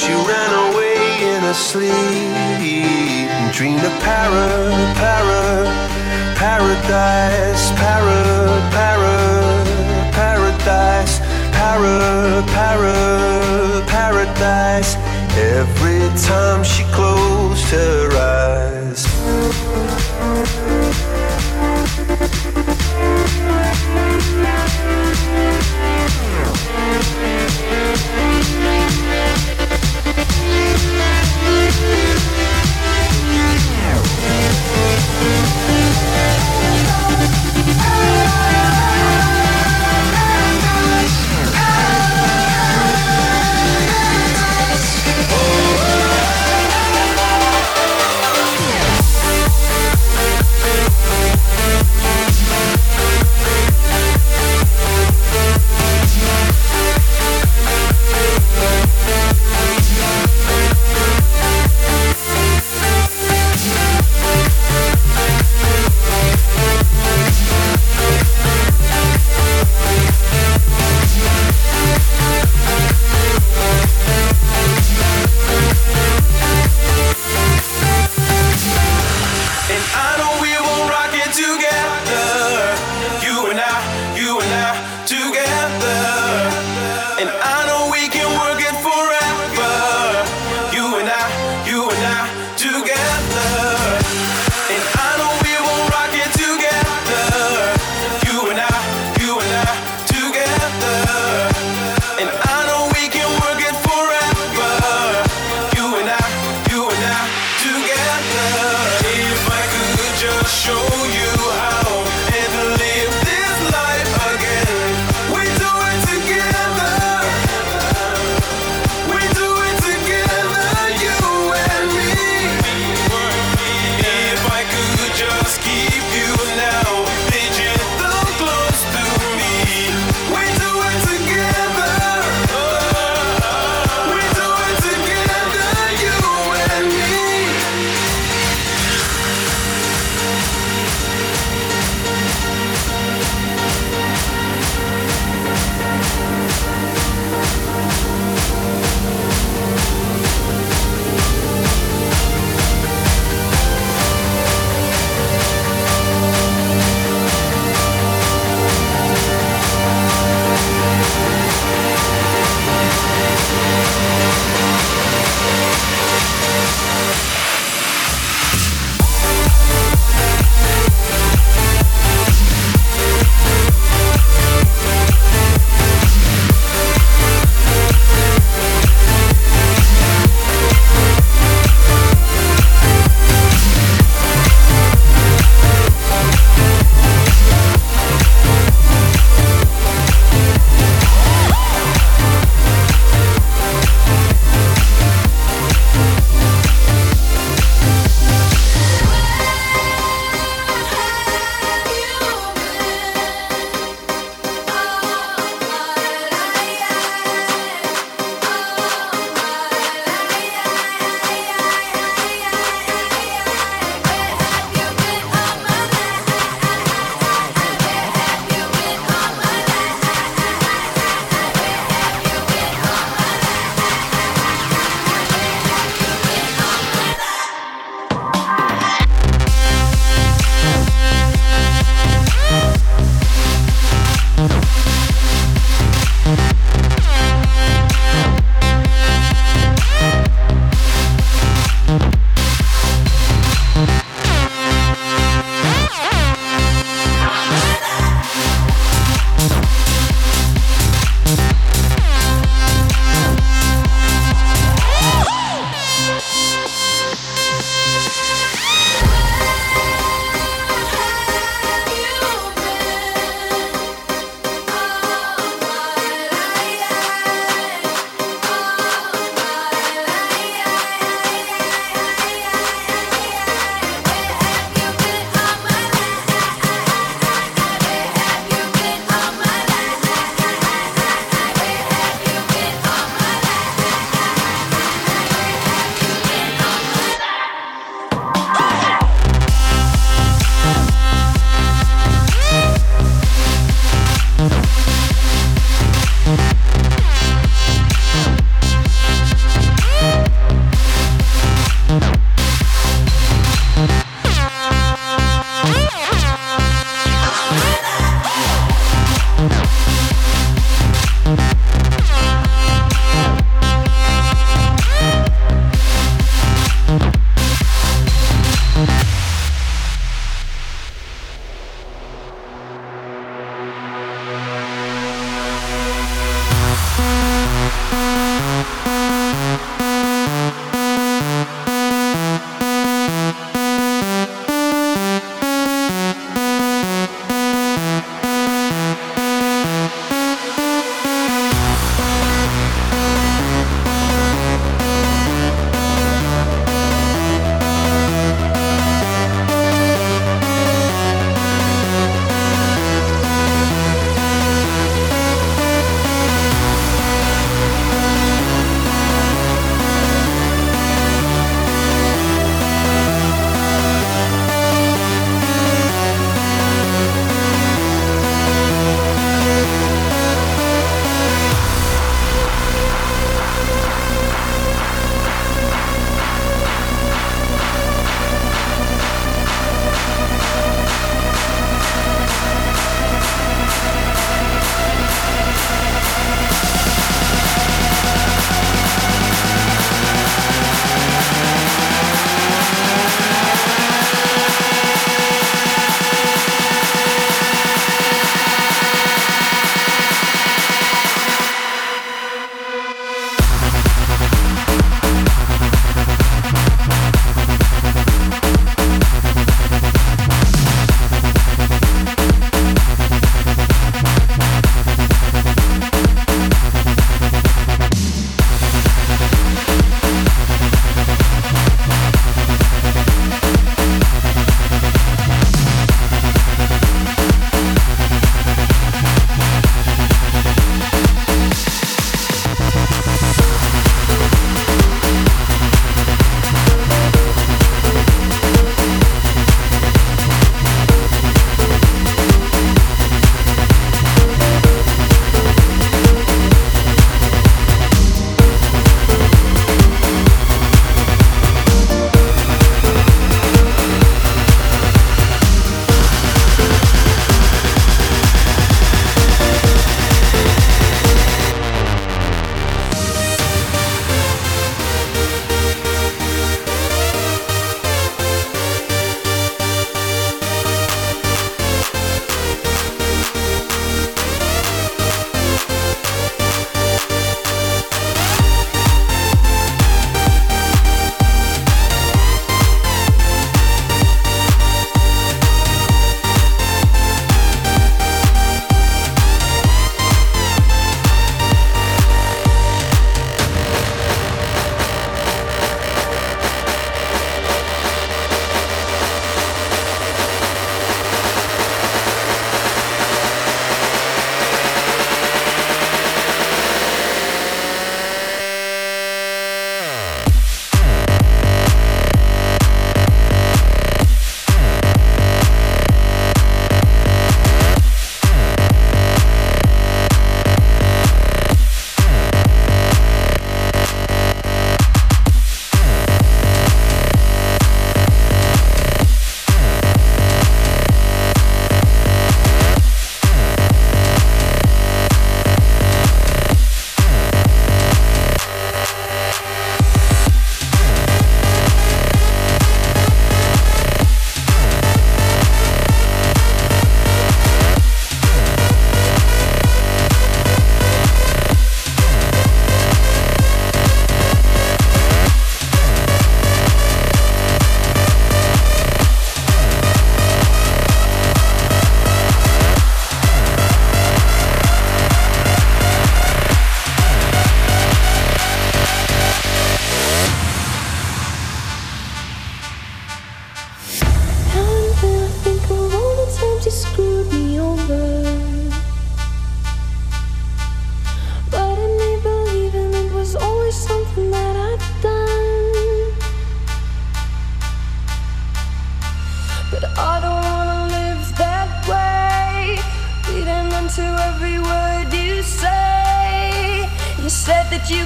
She ran away in her sleep and dreamed of para, para, paradise, para, para, paradise, para, para, paradise. Every time she closed her eyes.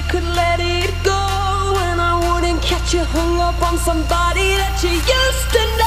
could let it go, and I wouldn't catch you hung up on somebody that you used to know.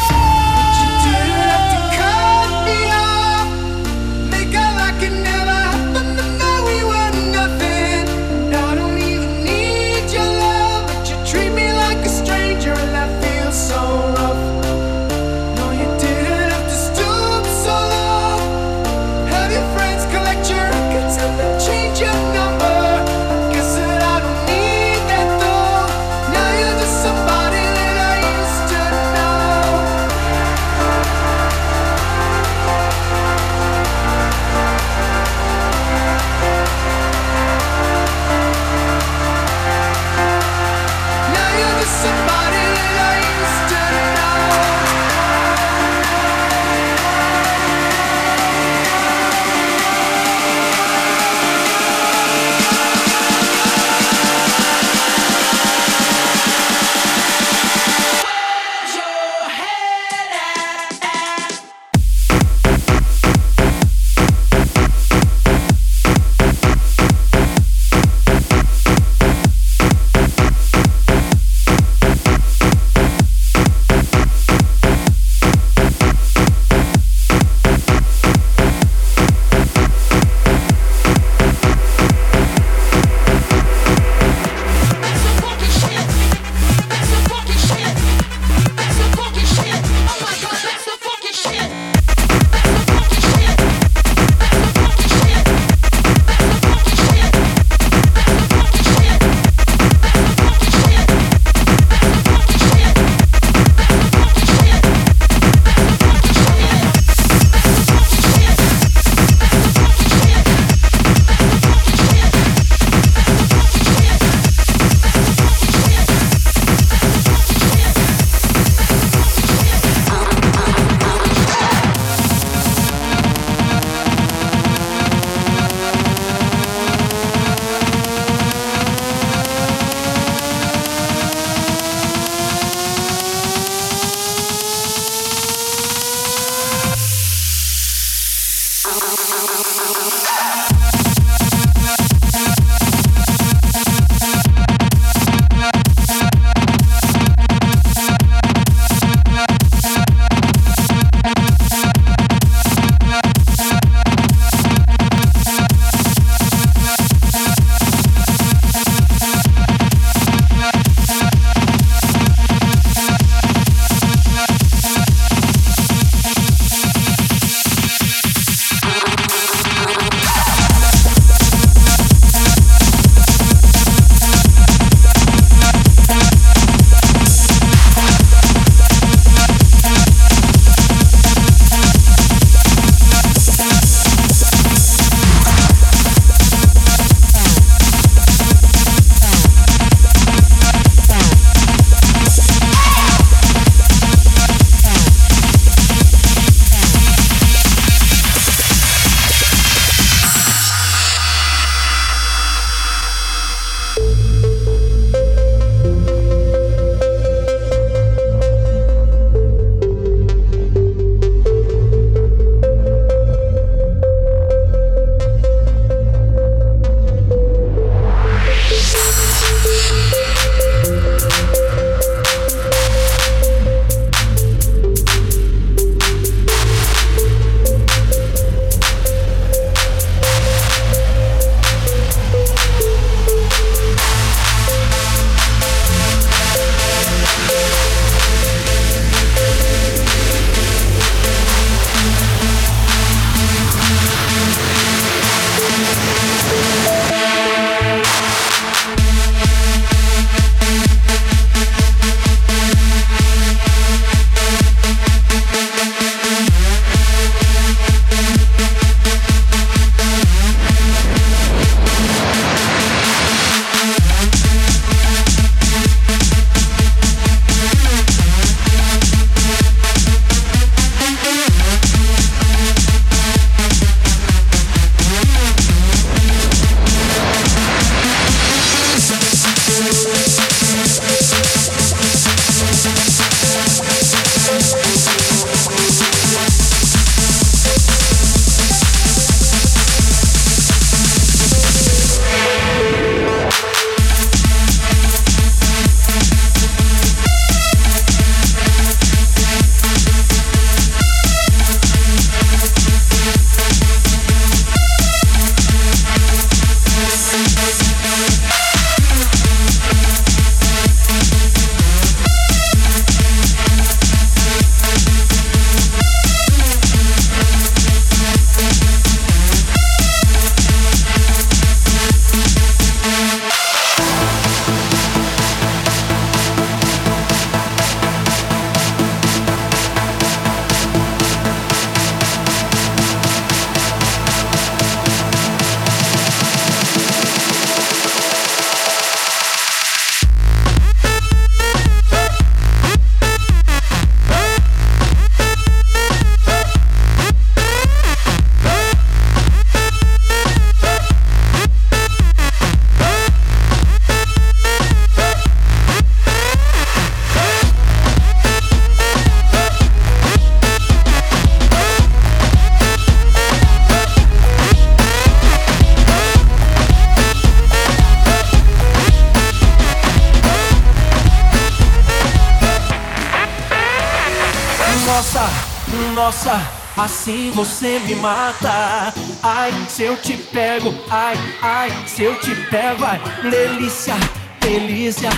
Assim você me mata. Ai, se eu te pego, ai, ai, se eu te pego, ai, delícia, delícia.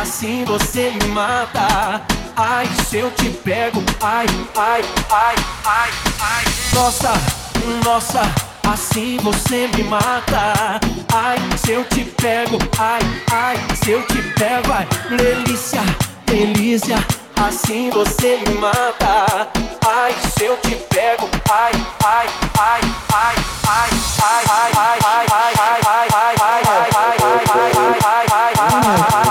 Assim você me mata. Ai, se eu te pego, ai, ai, ai, ai, ai. Nossa, nossa, assim você me mata. Ai, se eu te pego, ai, ai, se eu te pego, ai, delícia, delícia. Assim você me mata. Ai, se eu te pego, ai, ai, ai, ai, ai, ai, ai, ai, ai, ai, ai, ai, ai, ai, ai, ai, ai, ai, ai,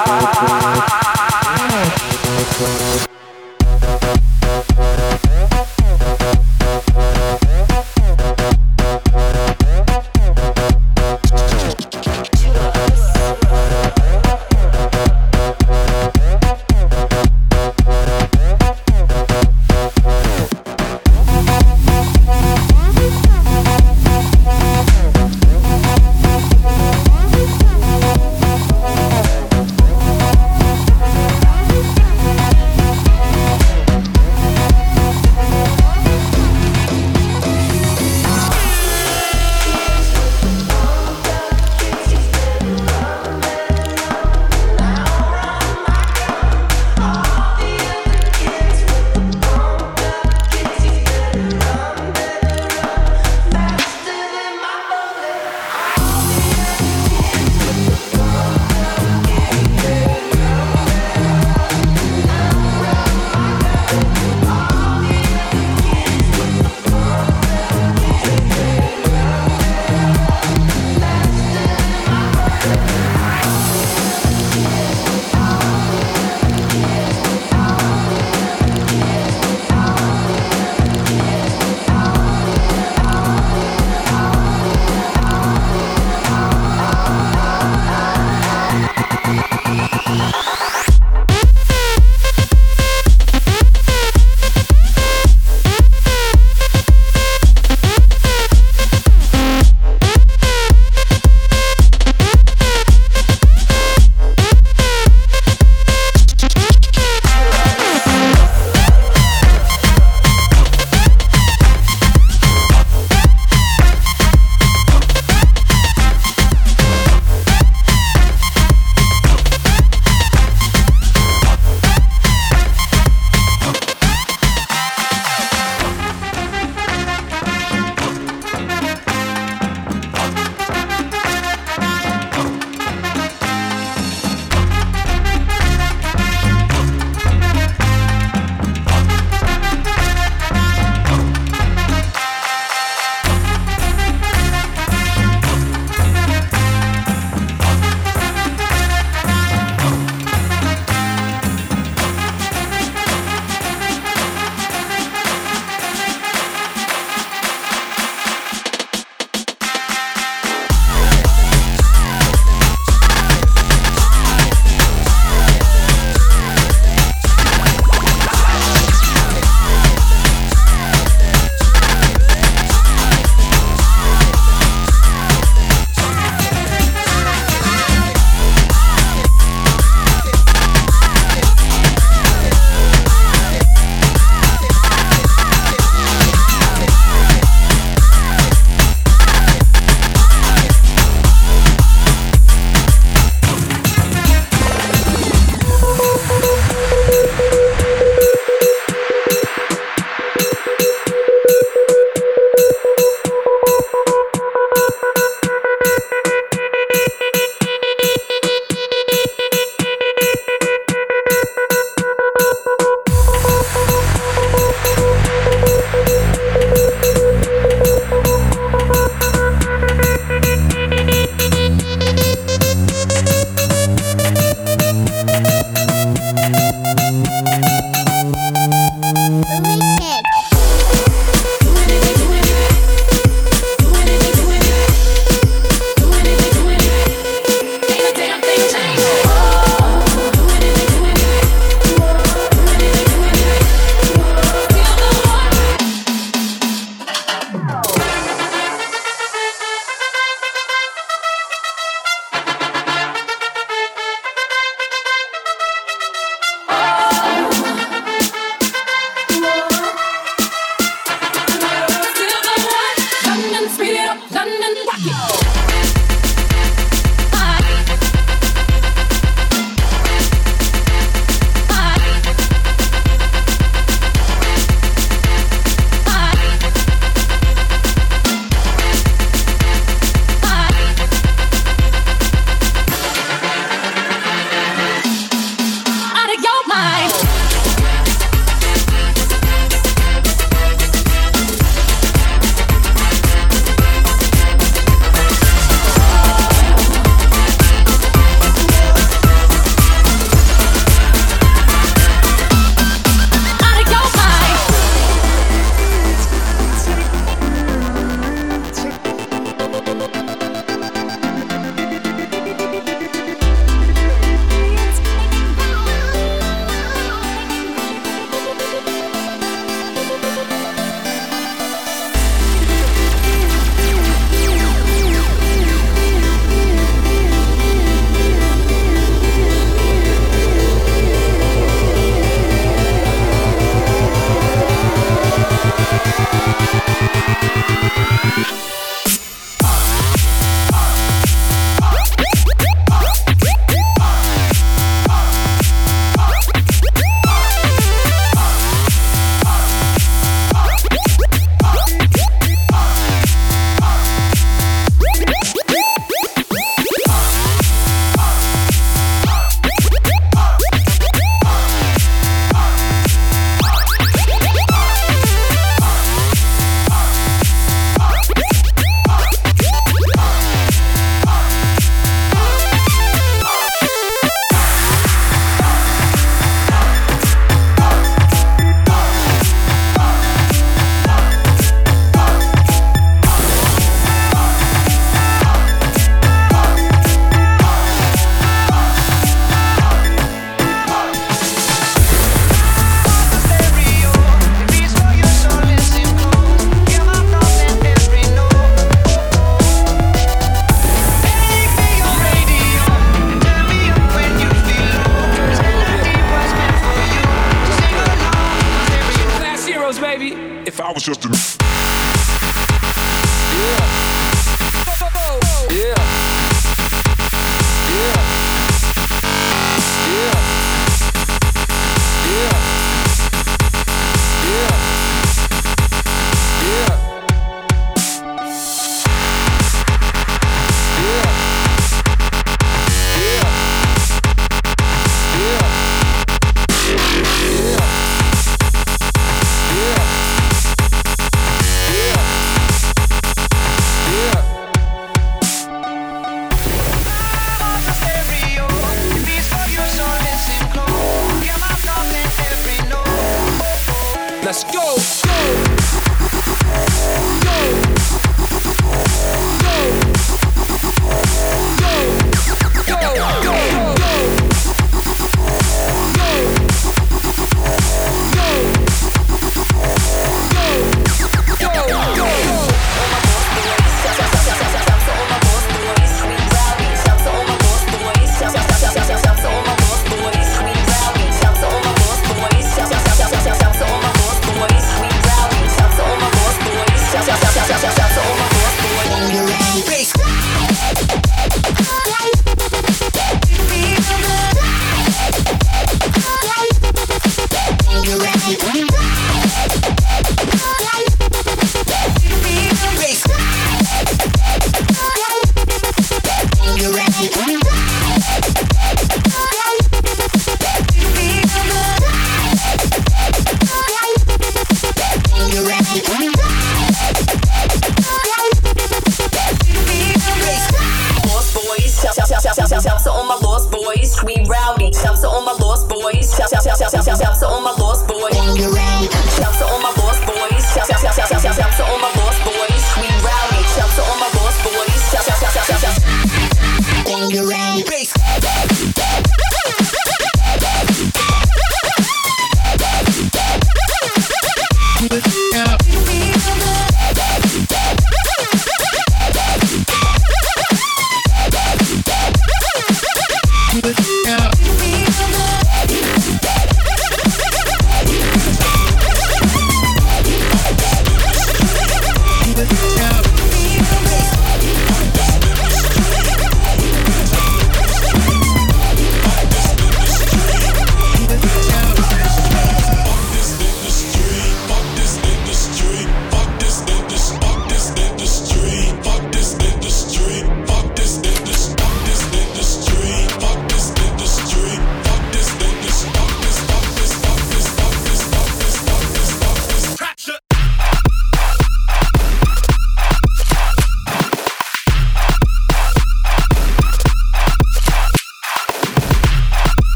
Go.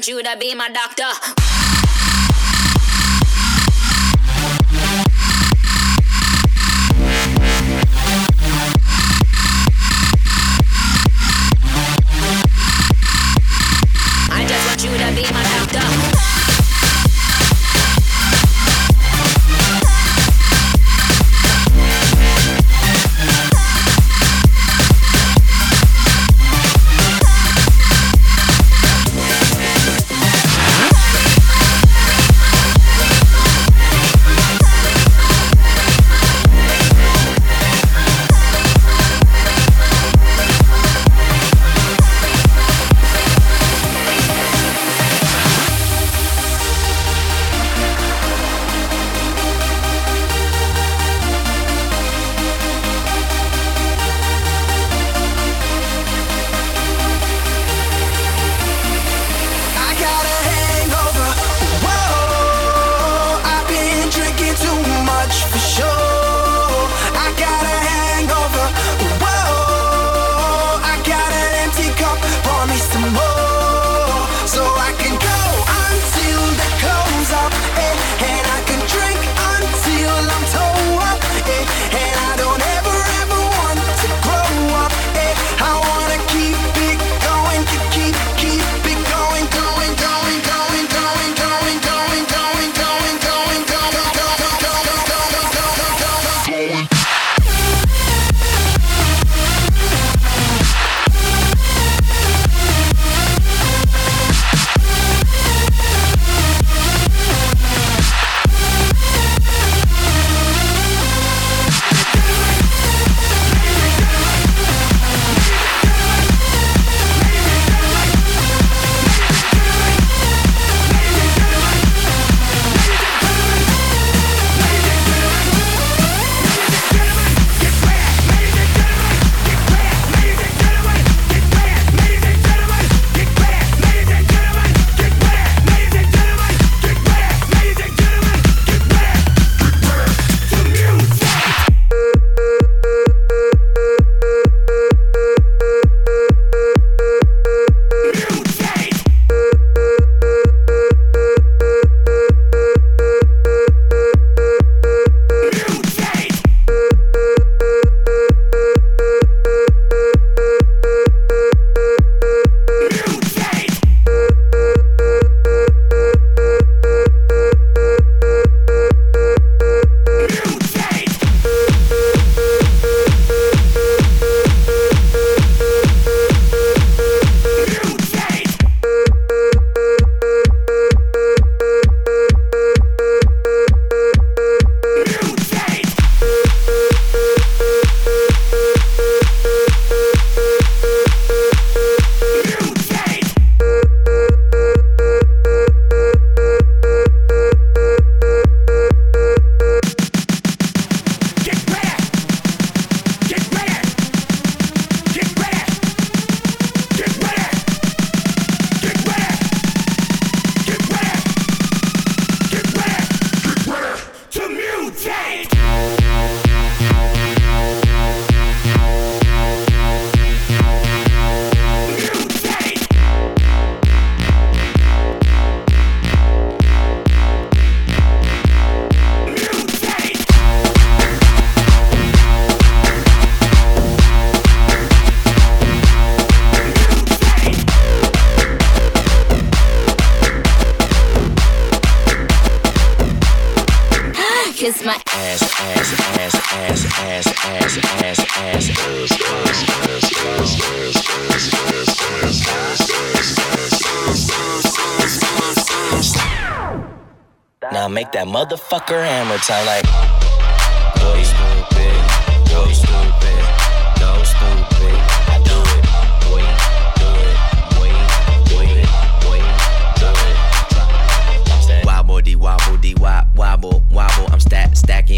want you to be my doctor. Now make that motherfucker hammer time like. Stupid. Stupid.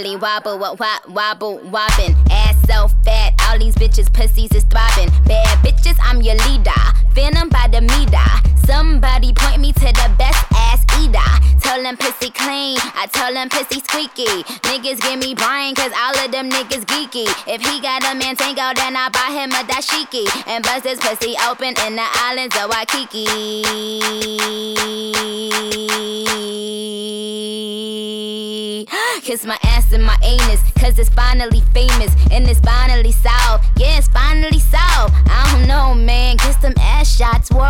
Wobbly wobble, wobble, wobble, wobbin'. Ass so fat, all these bitches pussies is throbbing. Bad bitches, I'm your leader. Venom by the meter. Somebody point me to the best ass eater. Tell them pussy clean, I tell them pussy squeaky. Niggas give me Brian, cause all of them niggas geeky. If he got a man tango, then I buy him a dashiki. And bust his pussy open in the islands of Waikiki. Kiss my ass and my anus, cause it's finally famous and it's finally solved. Yeah, it's finally solved. I don't know, man, kiss them ass shots wore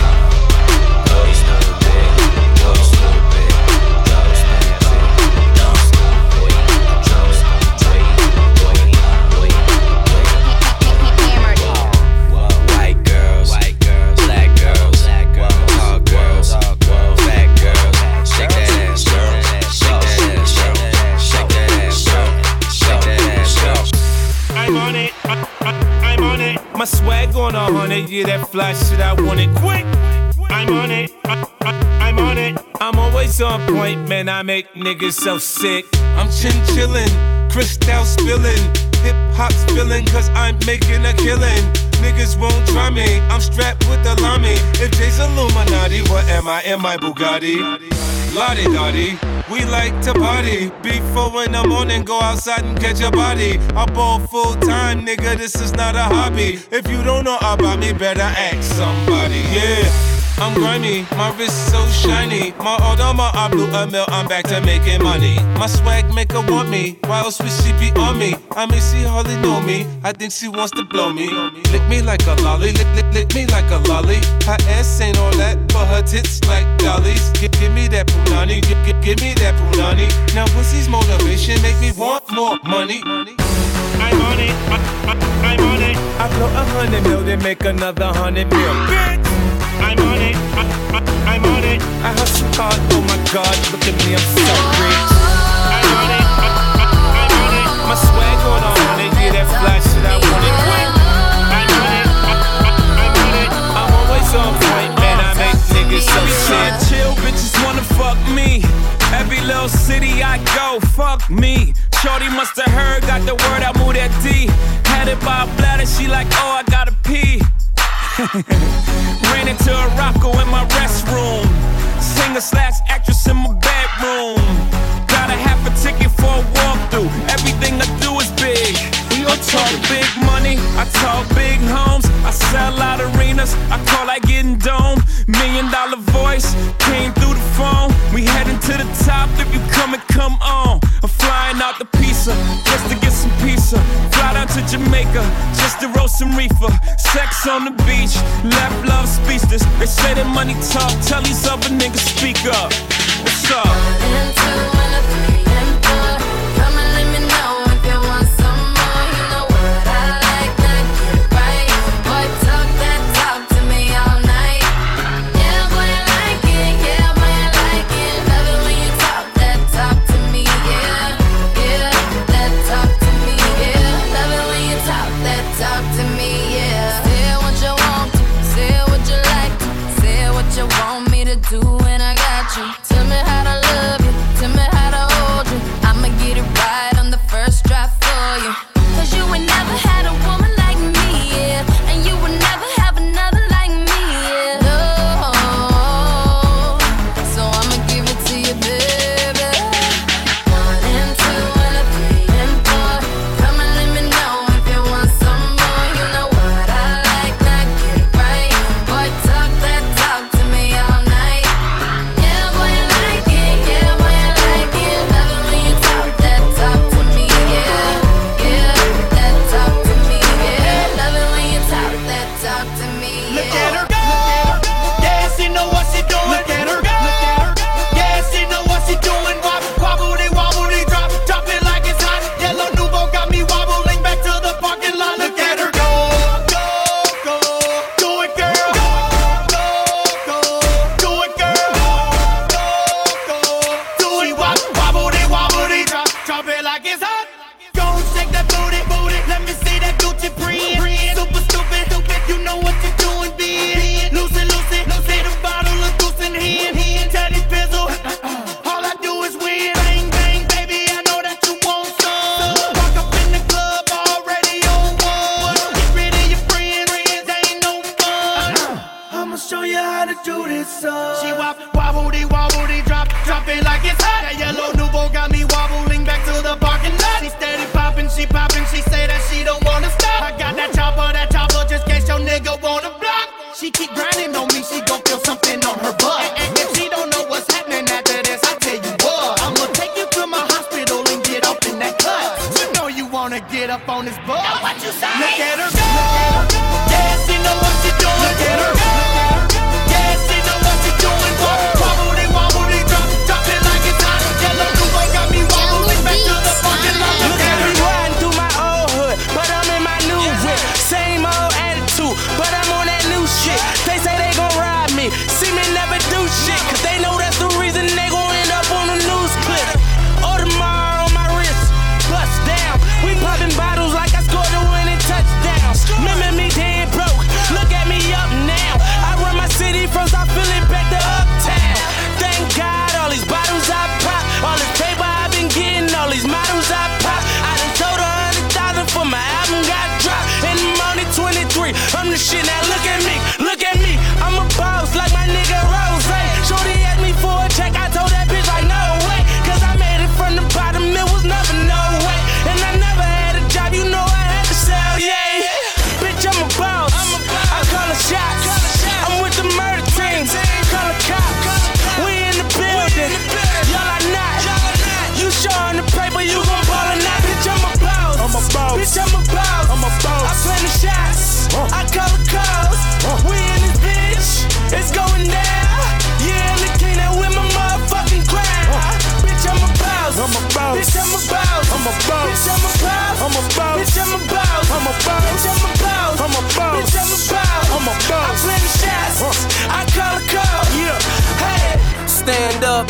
Waste of a day, waste My swag on a hundred. Yeah, that fly shit. I want it quick. I'm on it. I, I, I'm on it. I'm always on point, man. I make niggas so sick. I'm chin chillin', crystal spilling, hip hop spilling, cause I'm making a killing. Niggas won't try me. I'm strapped with the lami. If Jay's Illuminati, what am I? Am I Bugatti? Lottie Dottie, we like to party. Be Before in the morning, go outside and catch a body. I ball full time, nigga, this is not a hobby. If you don't know about me, better ask somebody, yeah. I'm grimy, my wrist so shiny. My Audama, I blew a mill, I'm back to making money. My swag make her want me, why else would she be on me? I mean, she hardly know me, I think she wants to blow me. Lick me like a lolly, lick, lick, lick me like a lolly. Her ass ain't all that, but her tits like dollies. Give, give me that punani, give, give, give me that punani. Now pussy's motivation make me want more money. I'm on it, I, I, I'm on it. I blow a hundred mil, then make another hundred mil. Bitch! I'm on it, I, I, I'm on it. I hustle hard, oh my god, look at me, I'm so rich. I'm on it, I, I, I'm on it. My swag on a hundred, yeah, that flash shit, I want it quick. I'm on it, I, I, I'm on it. I'm always on point, man, I make niggas so sick. chill, bitches wanna fuck me. Every little city I go, fuck me. Shorty must have heard, got the word, I moved that D. Had it by a bladder, she like, oh, I gotta pee. Ran into a rocko in my restroom. Singer slash actress in my bedroom. Got a half a ticket for a walkthrough. Everything I do is big. I talk big money, I talk big homes. I sell out arenas, I call like getting dome. Million dollar voice came through the phone. We heading to the top if you come and come on. I'm flying out the pizza just to get some pizza. Fly down to Jamaica just to roast some reefer. Sex on the beach, left love speechless. They say that money talk, tell these other niggas speak up. What's up?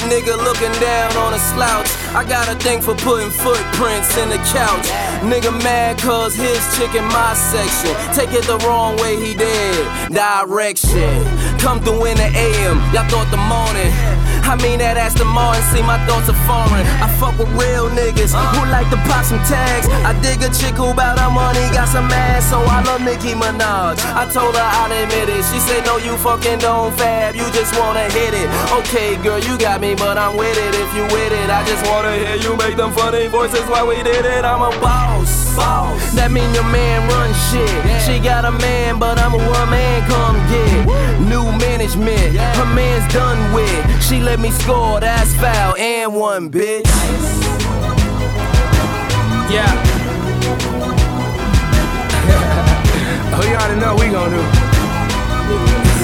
Nigga, looking down on a slouch. I got a thing for putting footprints in the couch. Nigga mad cause his chick in my section. Take it the wrong way, he did. Direction. Come through in the AM, y'all thought the morning. I mean that Aston Martin, see my thoughts are foreign. I fuck with real niggas uh. who like to pop some tags. I dig a chick who bout her money, got some ass, so I love Nicki Minaj. I told her I'd admit it. She said, No, you fucking don't fab, you just wanna hit it. Okay, girl, you got me, but I'm with it. If you with it, I just wanna hear you make them funny voices while we did it. I'm a boss. That mean your man run shit. She got a man, but I'm a one man come get. New management, her man's done with. She let me score, that's foul, and one bitch. Yeah. oh, you already know we gon' do.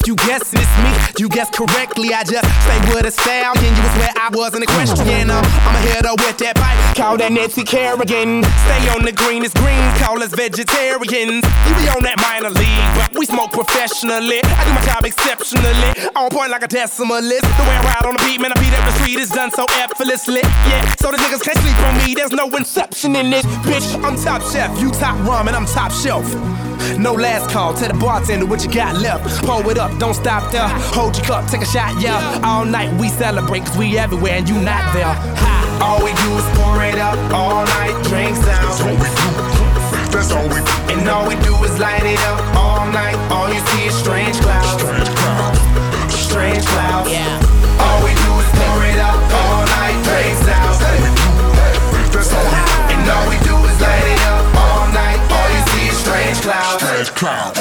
If you guess it's me, you guess correctly. I just stay with a style. Then you was where I was in the question. Um, I'ma hit her with that pipe. Call that Nancy Kerrigan. Stay on the greenest green. Call us vegetarians. You be on that minor league, but we smoke professionally. I do my job exceptionally. On point like a decimalist. The way I ride on the beat, man, I beat up the street is done so effortlessly. Yeah, so the niggas can't sleep on me. There's no inception in this. Bitch, I'm top chef. You top ramen, I'm top shelf. No last call, tell the bartender what you got left. Pour it up, don't stop there. Hold your cup, take a shot, yeah. All night we celebrate, cause we everywhere and you not there. Ha. All we do is pour it up all night, drinks down. That's all we do. That's all we do. And all we do is light it up all night. All you see is strange clouds. Strange clouds. Strange clouds. Yeah. Strange clouds.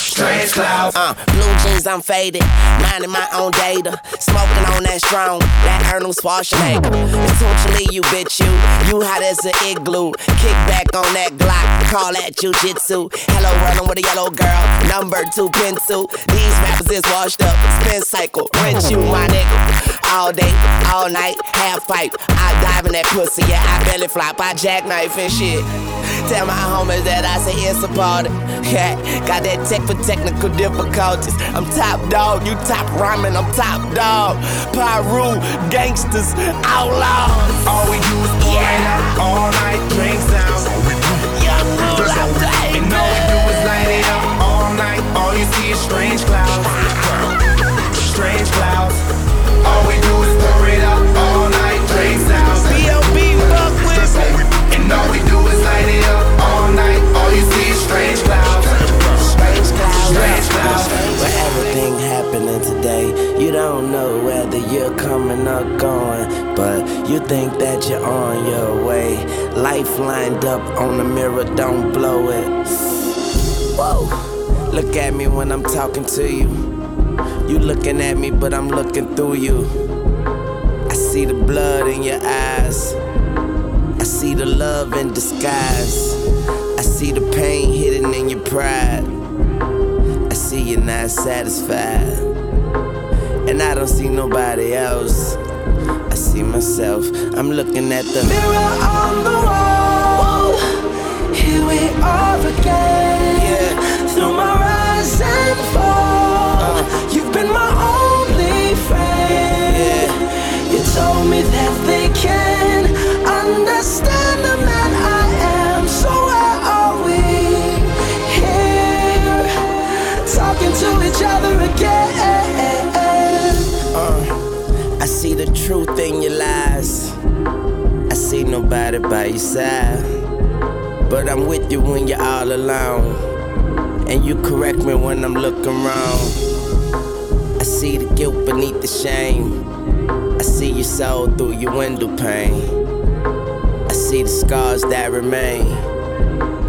Strange clouds. Uh, blue jeans, I'm faded. Minding my own data. Smoking on that strong, that Arnold Schwarzenegger. Essentially, you bitch, you. You hot as an igloo. Kick back on that Glock. Call that jujitsu. Hello, running with a yellow girl. Number two pencil. These rappers is washed up. Spin cycle. Rent you, my nigga. All day, all night, half pipe. I dive in that pussy, yeah, I belly flop, I jackknife and shit. Tell my homies that I say it's a party. Yeah, got that tech for technical difficulties. I'm top dog, you top rhyming, I'm top dog. Pyru, gangsters, outlaws. All we do is pour it up all night, drinks down. Young I'm And all we do is light it up all night. All you see is strange clouds. Going, but you think that you're on your way. Life lined up on the mirror, don't blow it. Whoa. Look at me when I'm talking to you. You looking at me, but I'm looking through you. I see the blood in your eyes. I see the love in disguise. I see the pain hidden in your pride. I see you're not satisfied. And I don't see nobody else. See myself. I'm looking at the mirror on the wall. Here we are again. Yeah. Through my rise and fall. Uh. You've been my only friend. Yeah. You told me that they can understand the man I am. So where are we? Here, talking to each other again. Truth in your lies. I see nobody by your side. But I'm with you when you're all alone. And you correct me when I'm looking wrong. I see the guilt beneath the shame. I see your soul through your window pane. I see the scars that remain.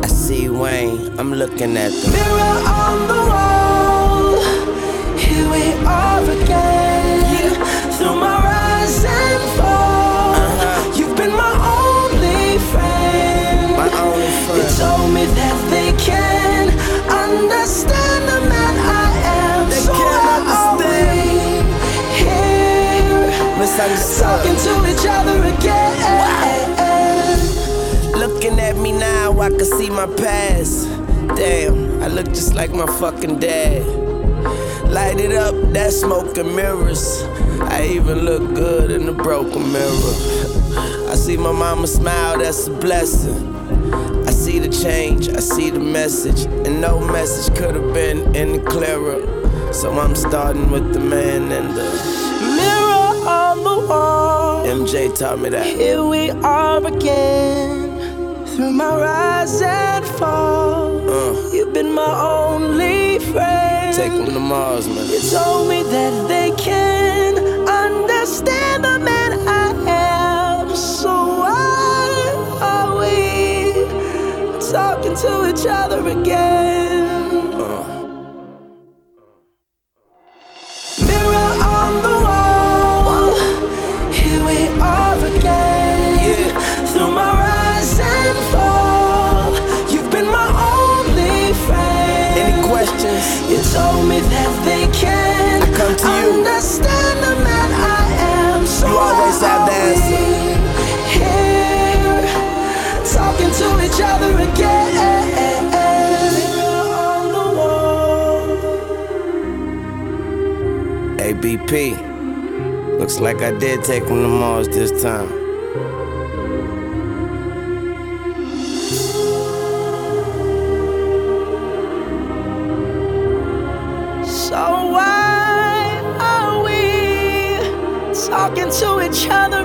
I see Wayne, I'm looking at the mirror on the wall. Here we are again. Through my rise and fall. Uh-huh. You've been my only friend. My only You friend. told me that they can understand the man I am. They so can't where are we? Here, Misunderstood. talking to each other again. Looking at me now, I can see my past. Damn, I look just like my fucking dad. Light it up, that smoke and mirrors. I even look good in the broken mirror. I see my mama smile, that's a blessing. I see the change, I see the message, and no message could have been any clearer. So I'm starting with the man in the Mirror on the wall. MJ taught me that. Here we are again. Through my rise and fall. Uh. You've been my only friend. Take them to Mars, man. You told me that they can understand the man I am. So why are we talking to each other again? Told me that they can I come to you. understand the man I am. So You always have the answer. Here, talking to each other again. On the wall. ABP. Looks like I did take him to Mars this time. into each other.